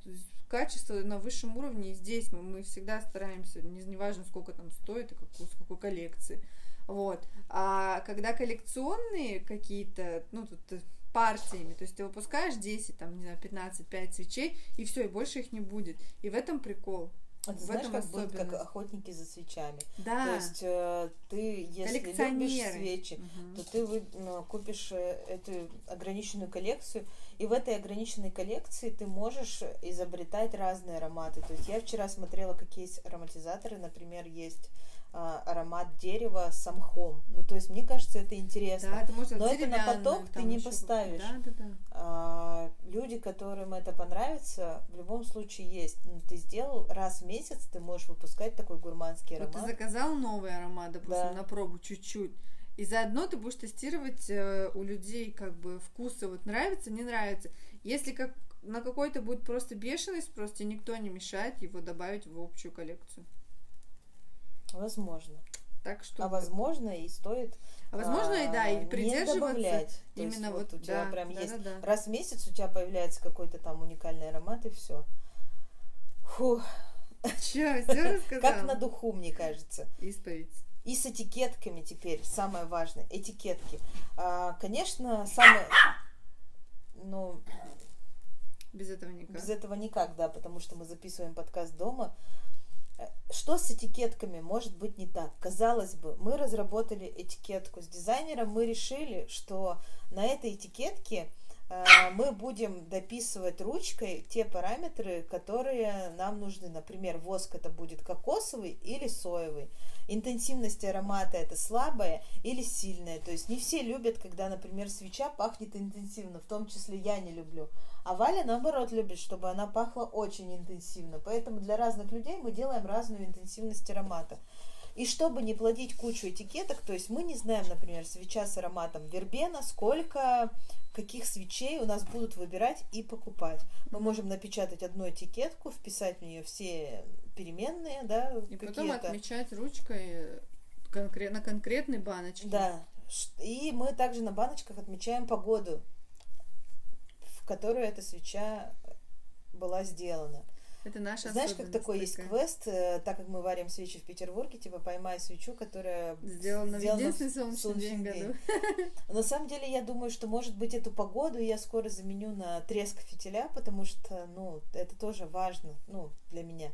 качество на высшем уровне, и здесь мы, мы всегда стараемся, не, не важно, сколько там стоит и какую, с какой коллекции, вот, а когда коллекционные какие-то, ну, тут э, партиями. То есть ты выпускаешь 10, там, не знаю, 15, 5 свечей, и все, и больше их не будет. И в этом прикол. А ты знаешь, как будет как охотники за свечами. Да. То есть э, ты, если любишь свечи, угу. то ты вы, ну, купишь э, эту ограниченную коллекцию, и в этой ограниченной коллекции ты можешь изобретать разные ароматы. То есть я вчера смотрела, какие есть ароматизаторы, например, есть а, аромат дерева с мхом. Ну, то есть, мне кажется, это интересно. Да, это можно Но это на поток ты не поставишь. Да, да, да. А, люди, которым это понравится, в любом случае есть. Ну, ты сделал раз в месяц, ты можешь выпускать такой гурманский аромат. Вот ты заказал новый аромат, допустим, да. на пробу чуть-чуть. И заодно ты будешь тестировать э, у людей как бы вкусы, вот нравится, не нравится. Если как на какой-то будет просто бешеный спрос, тебе никто не мешает его добавить в общую коллекцию. Возможно. Так что. А возможно и стоит. А возможно и да, и придерживаться. Не добавлять. Именно вот, вот у тебя да, прям да, есть да, да. раз в месяц у тебя появляется какой-то там уникальный аромат и все. Фу. Че, все рассказала? Как на духу, мне кажется. Исповедь. И с этикетками теперь, самое важное, этикетки. А, конечно, самое, ну... Без этого никак. Без этого никак, да, потому что мы записываем подкаст дома. Что с этикетками может быть не так? Казалось бы, мы разработали этикетку с дизайнером, мы решили, что на этой этикетке мы будем дописывать ручкой те параметры, которые нам нужны. Например, воск это будет кокосовый или соевый. Интенсивность аромата это слабая или сильная. То есть не все любят, когда, например, свеча пахнет интенсивно, в том числе я не люблю. А Валя, наоборот, любит, чтобы она пахла очень интенсивно. Поэтому для разных людей мы делаем разную интенсивность аромата. И чтобы не плодить кучу этикеток, то есть мы не знаем, например, свеча с ароматом вербена, сколько каких свечей у нас будут выбирать и покупать. Мы можем напечатать одну этикетку, вписать в нее все переменные, да, и потом отмечать ручкой конкрет, на конкретной баночке. Да. И мы также на баночках отмечаем погоду которую эта свеча была сделана. Это наша Знаешь, как такой есть квест, э, так как мы варим свечи в Петербурге, типа поймай свечу, которая сделана, сделана в единственный солнечный, солнечный день, день. году. На самом деле я думаю, что может быть эту погоду я скоро заменю на треск фитиля, потому что, ну, это тоже важно, ну, для меня.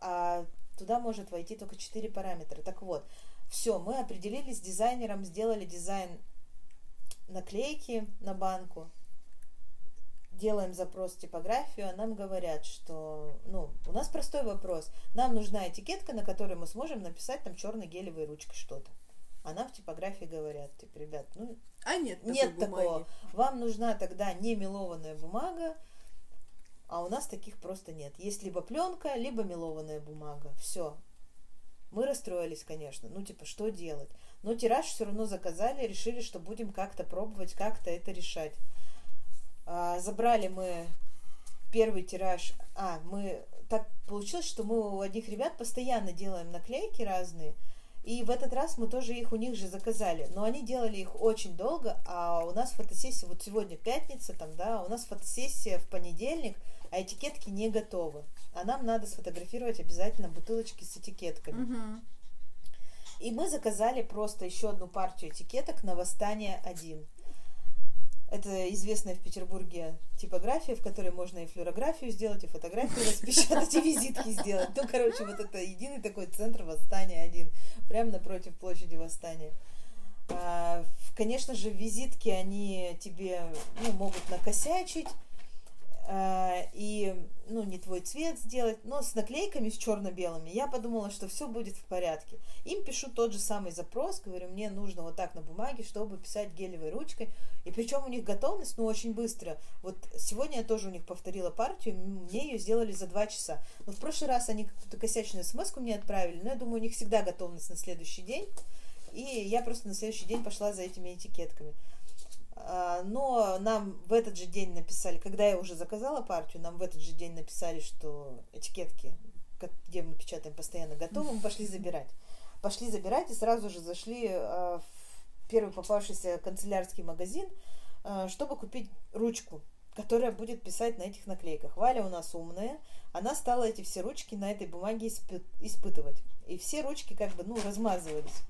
А туда может войти только четыре параметра. Так вот, все, мы определились с дизайнером, сделали дизайн наклейки на банку, делаем запрос в типографию, а нам говорят, что, ну, у нас простой вопрос. Нам нужна этикетка, на которой мы сможем написать там черной гелевой ручкой что-то. А нам в типографии говорят, типа, ребят, ну, а нет, нет такой такого. Вам нужна тогда не мелованная бумага, а у нас таких просто нет. Есть либо пленка, либо мелованная бумага. Все. Мы расстроились, конечно. Ну, типа, что делать? Но тираж все равно заказали, решили, что будем как-то пробовать, как-то это решать. А, забрали мы первый тираж. А, мы так получилось, что мы у одних ребят постоянно делаем наклейки разные. И в этот раз мы тоже их у них же заказали. Но они делали их очень долго, а у нас фотосессия, вот сегодня пятница, там, да, у нас фотосессия в понедельник, а этикетки не готовы. А нам надо сфотографировать обязательно бутылочки с этикетками. Угу. И мы заказали просто еще одну партию этикеток на восстание 1. Это известная в Петербурге типография, в которой можно и флюорографию сделать, и фотографию распечатать, и визитки сделать. Ну, короче, вот это единый такой центр восстания один, прямо напротив площади восстания. А, конечно же, визитки, они тебе ну, могут накосячить, и ну, не твой цвет сделать, но с наклейками, с черно-белыми, я подумала, что все будет в порядке. Им пишу тот же самый запрос, говорю, мне нужно вот так на бумаге, чтобы писать гелевой ручкой. И причем у них готовность, ну, очень быстро. Вот сегодня я тоже у них повторила партию, мне ее сделали за два часа. Но в прошлый раз они какую-то косячную смс мне отправили, но я думаю, у них всегда готовность на следующий день. И я просто на следующий день пошла за этими этикетками. А, но нам в этот же день написали, когда я уже заказала партию, нам в этот же день написали, что этикетки где мы печатаем постоянно, готовы, мы пошли забирать. Пошли забирать и сразу же зашли э, в первый попавшийся канцелярский магазин, э, чтобы купить ручку, которая будет писать на этих наклейках. Валя у нас умная, она стала эти все ручки на этой бумаге испы- испытывать. И все ручки как бы, ну, размазывались.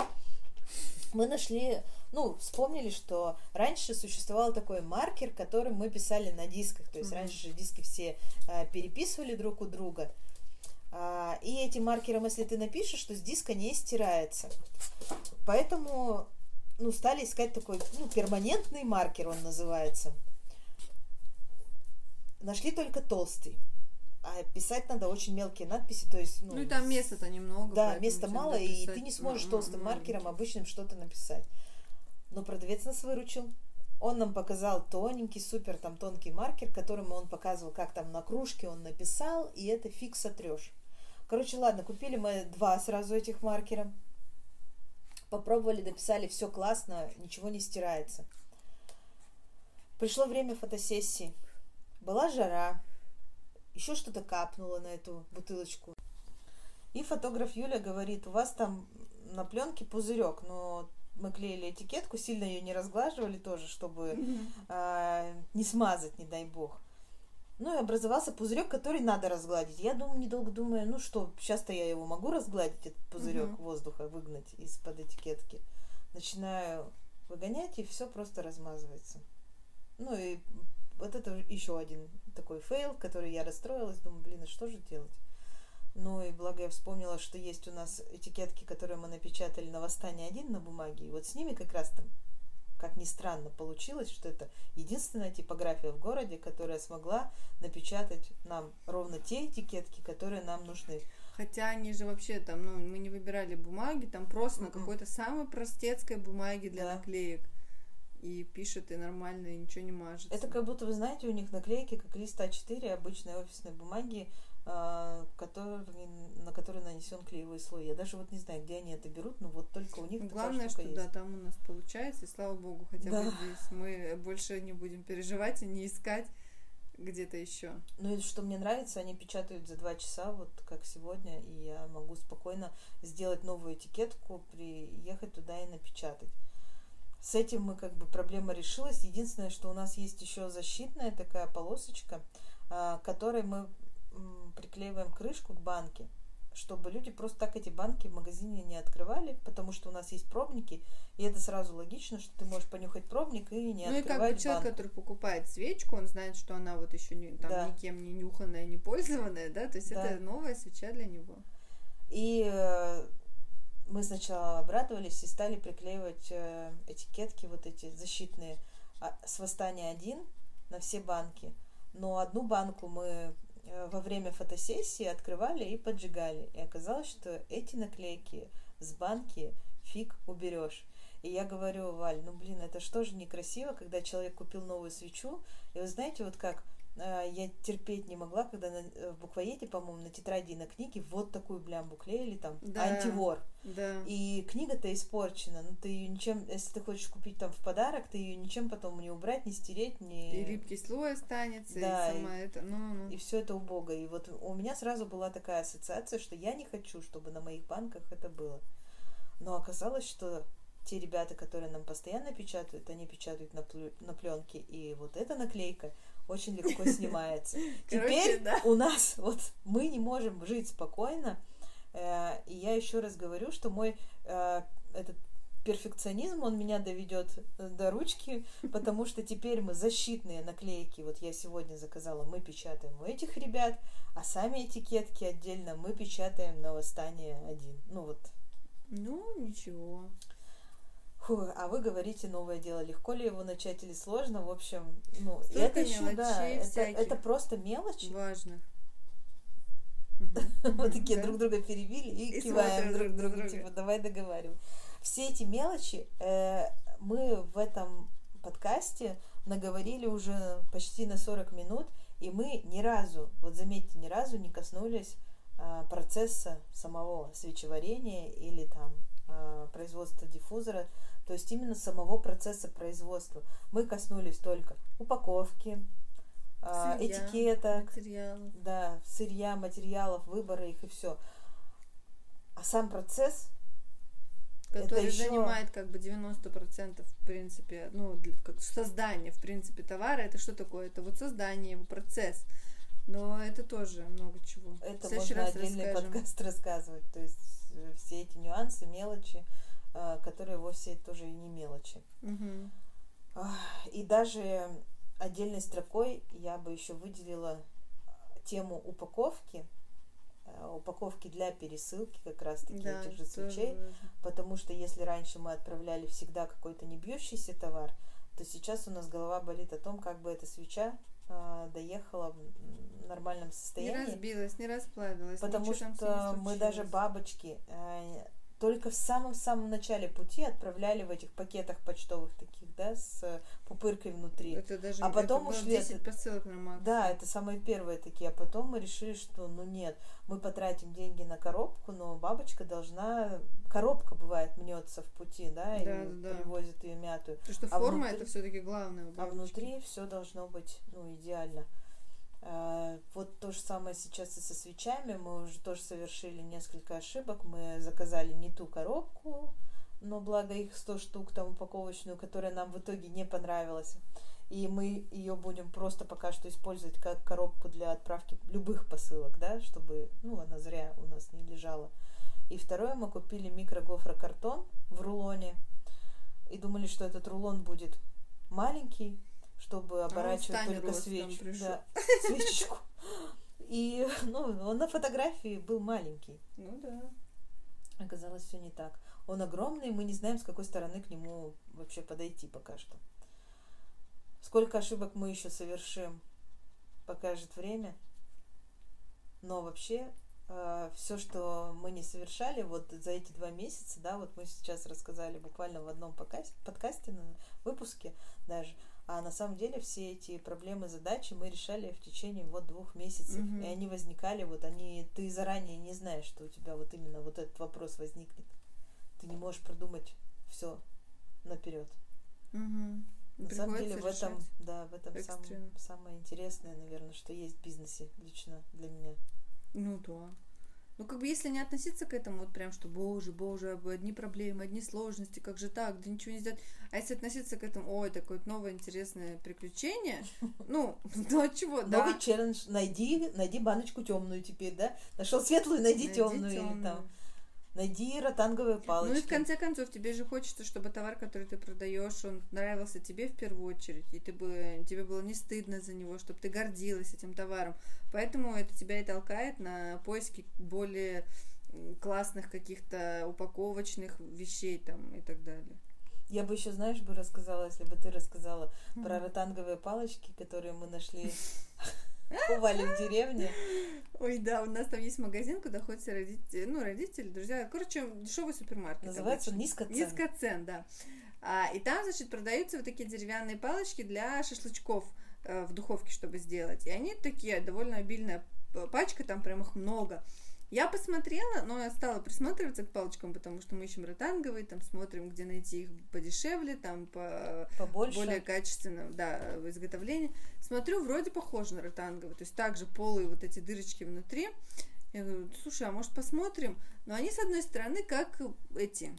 Мы нашли, ну, вспомнили, что раньше существовал такой маркер, которым мы писали на дисках. То есть раньше же диски все э, переписывали друг у друга. А, и этим маркером, если ты напишешь, то с диска не стирается. Поэтому, ну, стали искать такой, ну, перманентный маркер, он называется. Нашли только толстый. А писать надо очень мелкие надписи, то есть, ну, Ну и там места-то немного. да, места мало, и ты не сможешь толстым м- маркером обычным что-то написать. Но продавец нас выручил. Он нам показал тоненький, супер там тонкий маркер, которым он показывал, как там на кружке он написал, и это фиг сотрешь. Короче, ладно, купили мы два сразу этих маркера. Попробовали, дописали, все классно, ничего не стирается. Пришло время фотосессии. Была жара, еще что-то капнуло на эту бутылочку. И фотограф Юля говорит, у вас там на пленке пузырек, но мы клеили этикетку, сильно ее не разглаживали тоже, чтобы а, не смазать, не дай бог. Ну и образовался пузырек, который надо разгладить. Я думаю, недолго думаю, ну что, сейчас-то я его могу разгладить, этот пузырек воздуха выгнать из-под этикетки. Начинаю выгонять, и все просто размазывается. Ну и вот это еще один такой fail, который я расстроилась, думаю, блин, а что же делать? Ну и благо я вспомнила, что есть у нас этикетки, которые мы напечатали на Восстание 1 на бумаге, и вот с ними как раз там, как ни странно, получилось, что это единственная типография в городе, которая смогла напечатать нам ровно те этикетки, которые нам нужны. Хотя они же вообще там, ну, мы не выбирали бумаги, там просто на Мгм. какой-то самой простецкой бумаге для Да. наклеек. И пишет, и нормально, и ничего не мажется. Это как будто, вы знаете, у них наклейки, как лист А4 обычной офисной бумаги, а, который, на который нанесен клеевой слой. Я даже вот не знаю, где они это берут, но вот только у них такая Главное, что есть. да, там у нас получается, и слава богу, хотя бы Да. здесь мы больше не будем переживать и не искать где-то еще. Ну и что мне нравится, они печатают за два часа, вот как сегодня, и я могу спокойно сделать новую этикетку, приехать туда и напечатать. С этим мы как бы проблема решилась. Единственное, что у нас есть еще защитная такая полосочка, а, которой мы приклеиваем крышку к банке, чтобы люди просто так эти банки в магазине не открывали, потому что у нас есть пробники, и это сразу логично, что ты можешь понюхать пробник и не ну и как бы открывать человек, который покупает свечку, он знает, что она вот еще не, там Да. никем не нюханная, не пользованная, да, то есть Да. это новая свеча для него. И э, мы сначала обрадовались и стали приклеивать э, этикетки вот эти защитные а, с восстания 1 на все банки. Но одну банку мы э, во время фотосессии открывали и поджигали. И оказалось, что эти наклейки с банки фиг уберешь. И я говорю, Валь, ну блин, это что же некрасиво, когда человек купил новую свечу. И вы знаете, вот как я терпеть не могла, когда на, э, в буквоеде, по-моему, на тетради и на книге вот такую блямбу клеили там, Да. антивор. Да. И книга-то испорчена, ну ты ее ничем, если ты хочешь купить там в подарок, ты ее ничем потом не убрать, не стереть, не... И липкий слой останется, Да, и сама это, ну, ну. И все это убого. И вот у меня сразу была такая ассоциация, что я не хочу, чтобы на моих банках это было. Но оказалось, что те ребята, которые нам постоянно печатают, они печатают на, плю- на пленке, и вот эта наклейка очень легко снимается. Теперь у нас вот мы не можем жить спокойно. Э, И я еще раз говорю, что мой э, этот перфекционизм, он меня доведет э, до ручки, потому что теперь мы защитные наклейки, вот я сегодня заказала, мы печатаем у этих ребят, а сами этикетки отдельно мы печатаем на восстание один. Ну вот. Ну, ничего. Фу, а вы говорите, новое дело, легко ли его начать или сложно? В общем, ну, Столько это еще, да, это, это просто мелочи. Важных. Мы такие друг друга перебили и, киваем друг другу, типа, давай договариваем. Все эти мелочи э, мы в этом подкасте наговорили уже почти на 40 минут, и мы ни разу, вот заметьте, ни разу не коснулись а, процесса самого свечеварения или там а, производства диффузора, то есть именно самого процесса производства. Мы коснулись только упаковки, а, Сырья, этикеток, материалов. да, сырья, материалов, выбора их и все. А сам процесс который ещё- занимает как бы 90% в принципе, ну, для- как создание, в принципе, товара, это что такое? Это вот создание, его процесс. Но это тоже много чего. Это В можно раз отдельный расскажем. подкаст рассказывать. То есть э, все эти нюансы, мелочи, которые вовсе тоже и не мелочи. И даже отдельной строкой я бы еще выделила тему упаковки, э, упаковки для пересылки как раз-таки Да, этих же тоже свечей. важно. Потому что если раньше мы отправляли всегда какой-то не бьющийся товар, то сейчас у нас голова болит о том, как бы эта свеча а, доехала в нормальном Не состоянии. разбилась, не расплавилась. Потому что не мы даже бабочки э, только в самом-самом начале пути отправляли в этих пакетах почтовых таких, да, с э, пупыркой внутри. Это даже а это потом было ушли 10 от- посылок на максимум. Да, это самые первые такие. А потом мы решили, что ну нет, мы потратим деньги на коробку, но бабочка должна... Коробка бывает мнется в пути, да, и Да, да, да. привозят ее мятую. Потому что а форма внутри- это все-таки главное. А внутри все должно быть, ну, идеально. Э, Вот то же самое сейчас и со свечами. Мы уже тоже совершили несколько ошибок. Мы заказали не ту коробку, но благо их 100 штук там упаковочную, которая нам в итоге не понравилась. И мы ее будем просто пока что использовать как коробку для отправки любых посылок, да, чтобы, ну, она зря у нас не лежала. И второе, мы купили микрогофрокартон в рулоне и думали, что этот рулон будет маленький, чтобы оборачивать А только свечу. пришел. Да, свечечку. И, ну, он на фотографии был маленький. Ну да. Оказалось, все не так. Он огромный, мы не знаем, с какой стороны к нему вообще подойти пока что. Сколько ошибок мы еще совершим, покажет время. Но вообще, все, что мы не совершали вот за эти два месяца, да, вот мы сейчас рассказали буквально в одном подкасте, на выпуске даже, а на самом деле все эти проблемы, задачи мы решали в течение вот двух месяцев. Мгм. И они возникали, вот они, ты заранее не знаешь, что у тебя вот именно вот этот вопрос возникнет. Ты не можешь продумать все наперед. Мгм. На самом деле в Приходится этом, да, в этом сам- самое интересное, наверное, что есть в бизнесе лично для меня. Ну да. Ну, как бы если не относиться к этому, вот прям, что, боже, боже, одни проблемы, одни сложности, как же так, да ничего не сделать. А если относиться к этому, ой, такое вот новое интересное приключение, ну, ну а чего, да. Новый челлендж. Найди, найди баночку темную теперь, да? Нашел светлую, найди, Найди темную. Или там найди ротанговые палочки. Ну и в конце концов, тебе же хочется, чтобы товар, который ты продаешь, он нравился тебе в первую очередь, и ты бы, тебе было не стыдно за него, чтобы ты гордилась этим товаром. Поэтому это тебя и толкает на поиски более классных каких-то упаковочных вещей там и так далее. Я бы еще, знаешь, бы рассказала, если бы ты рассказала про Мгм. ротанговые палочки, которые мы нашли у Вали в деревне. Ой, да, у нас там есть магазин, куда ходят родители, ну, родители, друзья. Короче, дешевый супермаркет. Называется обычно. низкоцен. Низкоцен, да. А, и там, значит, продаются вот такие деревянные палочки для шашлычков э, в духовке, чтобы сделать. И они такие, довольно обильная пачка, там прям их много. Я посмотрела, но я стала присматриваться к палочкам, потому что мы ищем ротанговые, там смотрим, где найти их подешевле, там по Побольше. более качественном, да, в изготовлении. Смотрю, вроде похоже на ротанговый, то есть также полые вот эти дырочки внутри. Я говорю, слушай, а может посмотрим? Но они, с одной стороны, как эти,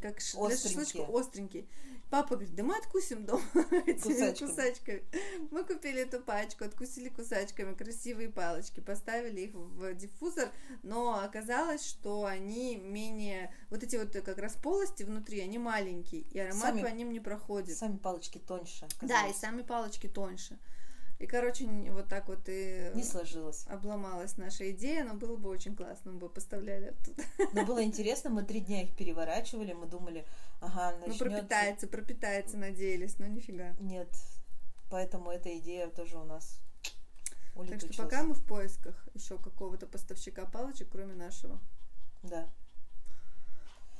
как для шашлычка остренькие. Папа говорит, да мы откусим дома Кусачками. кусачками. Мы купили эту пачку, откусили кусачками красивые палочки, поставили их в диффузор, но оказалось, что они менее... Вот эти вот как раз полости внутри, они маленькие, и аромат Сами- по ним не проходит. Сами палочки тоньше. Да, и сами палочки тоньше. И, короче, вот так вот и Не сложилось. обломалась наша идея, но было бы очень классно, мы бы поставляли оттуда. Но было интересно, мы три дня их переворачивали, мы думали, ага, Ну, начнется... пропитается, пропитается, надеялись, но нифига. Нет, поэтому эта идея тоже у нас Так улетучилась. что пока мы в поисках еще какого-то поставщика палочек, кроме нашего. Да.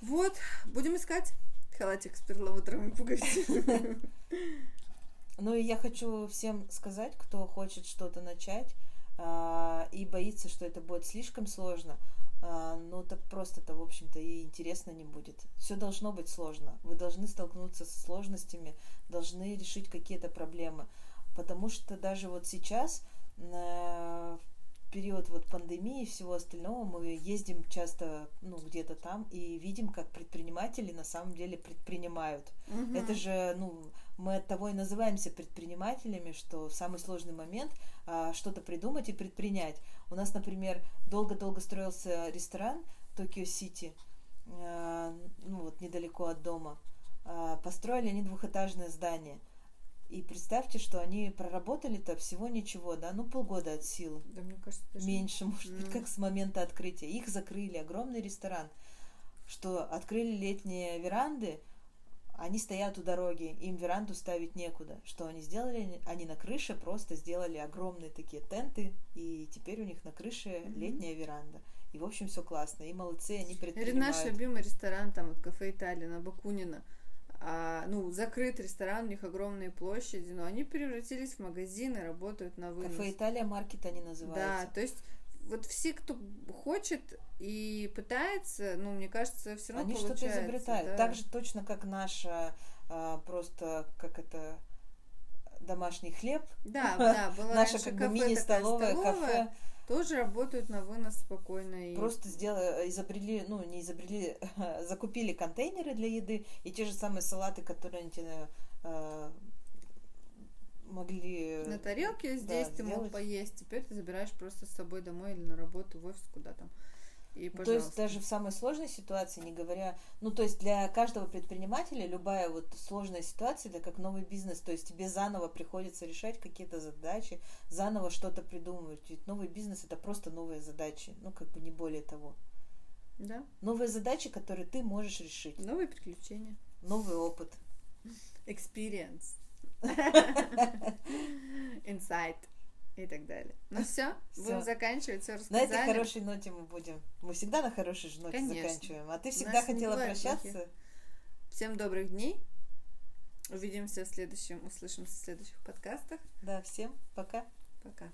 Вот, будем искать халатик с перламутровыми пуговицами. Ну и я хочу всем сказать, кто хочет что-то начать а, и боится, что это будет слишком сложно, а, ну так просто-то, в общем-то, и интересно не будет. Все должно быть сложно. Вы должны столкнуться со сложностями, должны решить какие-то проблемы. потому что даже вот сейчас э, период вот пандемии и всего остального мы ездим часто, ну, где-то там и видим, как предприниматели на самом деле предпринимают. Угу. Это же, ну, мы от того и называемся предпринимателями, что в самый сложный момент а, что-то придумать и предпринять. У нас, например, долго-долго строился ресторан Токио Сити, а, ну, вот недалеко от дома. А, построили они двухэтажное здание – и представьте, что они проработали-то всего ничего, да, ну полгода от силы. Да, мне кажется, даже... Меньше, может mm. быть, как с момента открытия. Их закрыли, огромный ресторан, что открыли летние веранды, они стоят у дороги, им веранду ставить некуда. Что они сделали? Они на крыше просто сделали огромные такие тенты, и теперь у них на крыше mm-hmm. летняя веранда. И, в общем, все классно. И молодцы, они предпринимают. Это наш любимый ресторан, там, вот кафе Италия на Бакунина а, ну, закрыт ресторан, у них огромные площади, но они превратились в магазины, работают на вынос. Кафе Италия Маркет они называются. Да, то есть вот все, кто хочет и пытается, ну, мне кажется, все равно Они что-то изобретают. Да. Так же точно, как наша а, просто, как это, домашний хлеб. Да, да, была наша как бы мини-столовая, кафе тоже работают на вынос спокойно. И... Просто сделали, изобрели, ну, не изобрели, закупили контейнеры для еды, и те же самые салаты, которые они тебе э, могли... На тарелке здесь да, ты сделать. мог поесть, теперь ты забираешь просто с собой домой или на работу, в офис, куда там. И, то есть даже в самой сложной ситуации, не говоря, ну то есть для каждого предпринимателя любая вот сложная ситуация это как новый бизнес, то есть тебе заново приходится решать какие-то задачи, заново что-то придумывать, ведь новый бизнес это просто новые задачи, ну как бы не более того. Да. Новые задачи, которые ты можешь решить. Новые приключения. Новый опыт. Experience. Insight и так далее. Ну все, будем заканчивать, все рассказали. На этой хорошей ноте мы будем. Мы всегда на хорошей же ноте Конечно. заканчиваем. А ты всегда хотела прощаться. Плохих. Всем добрых дней. Увидимся в следующем, услышимся в следующих подкастах. Да, всем пока. Пока.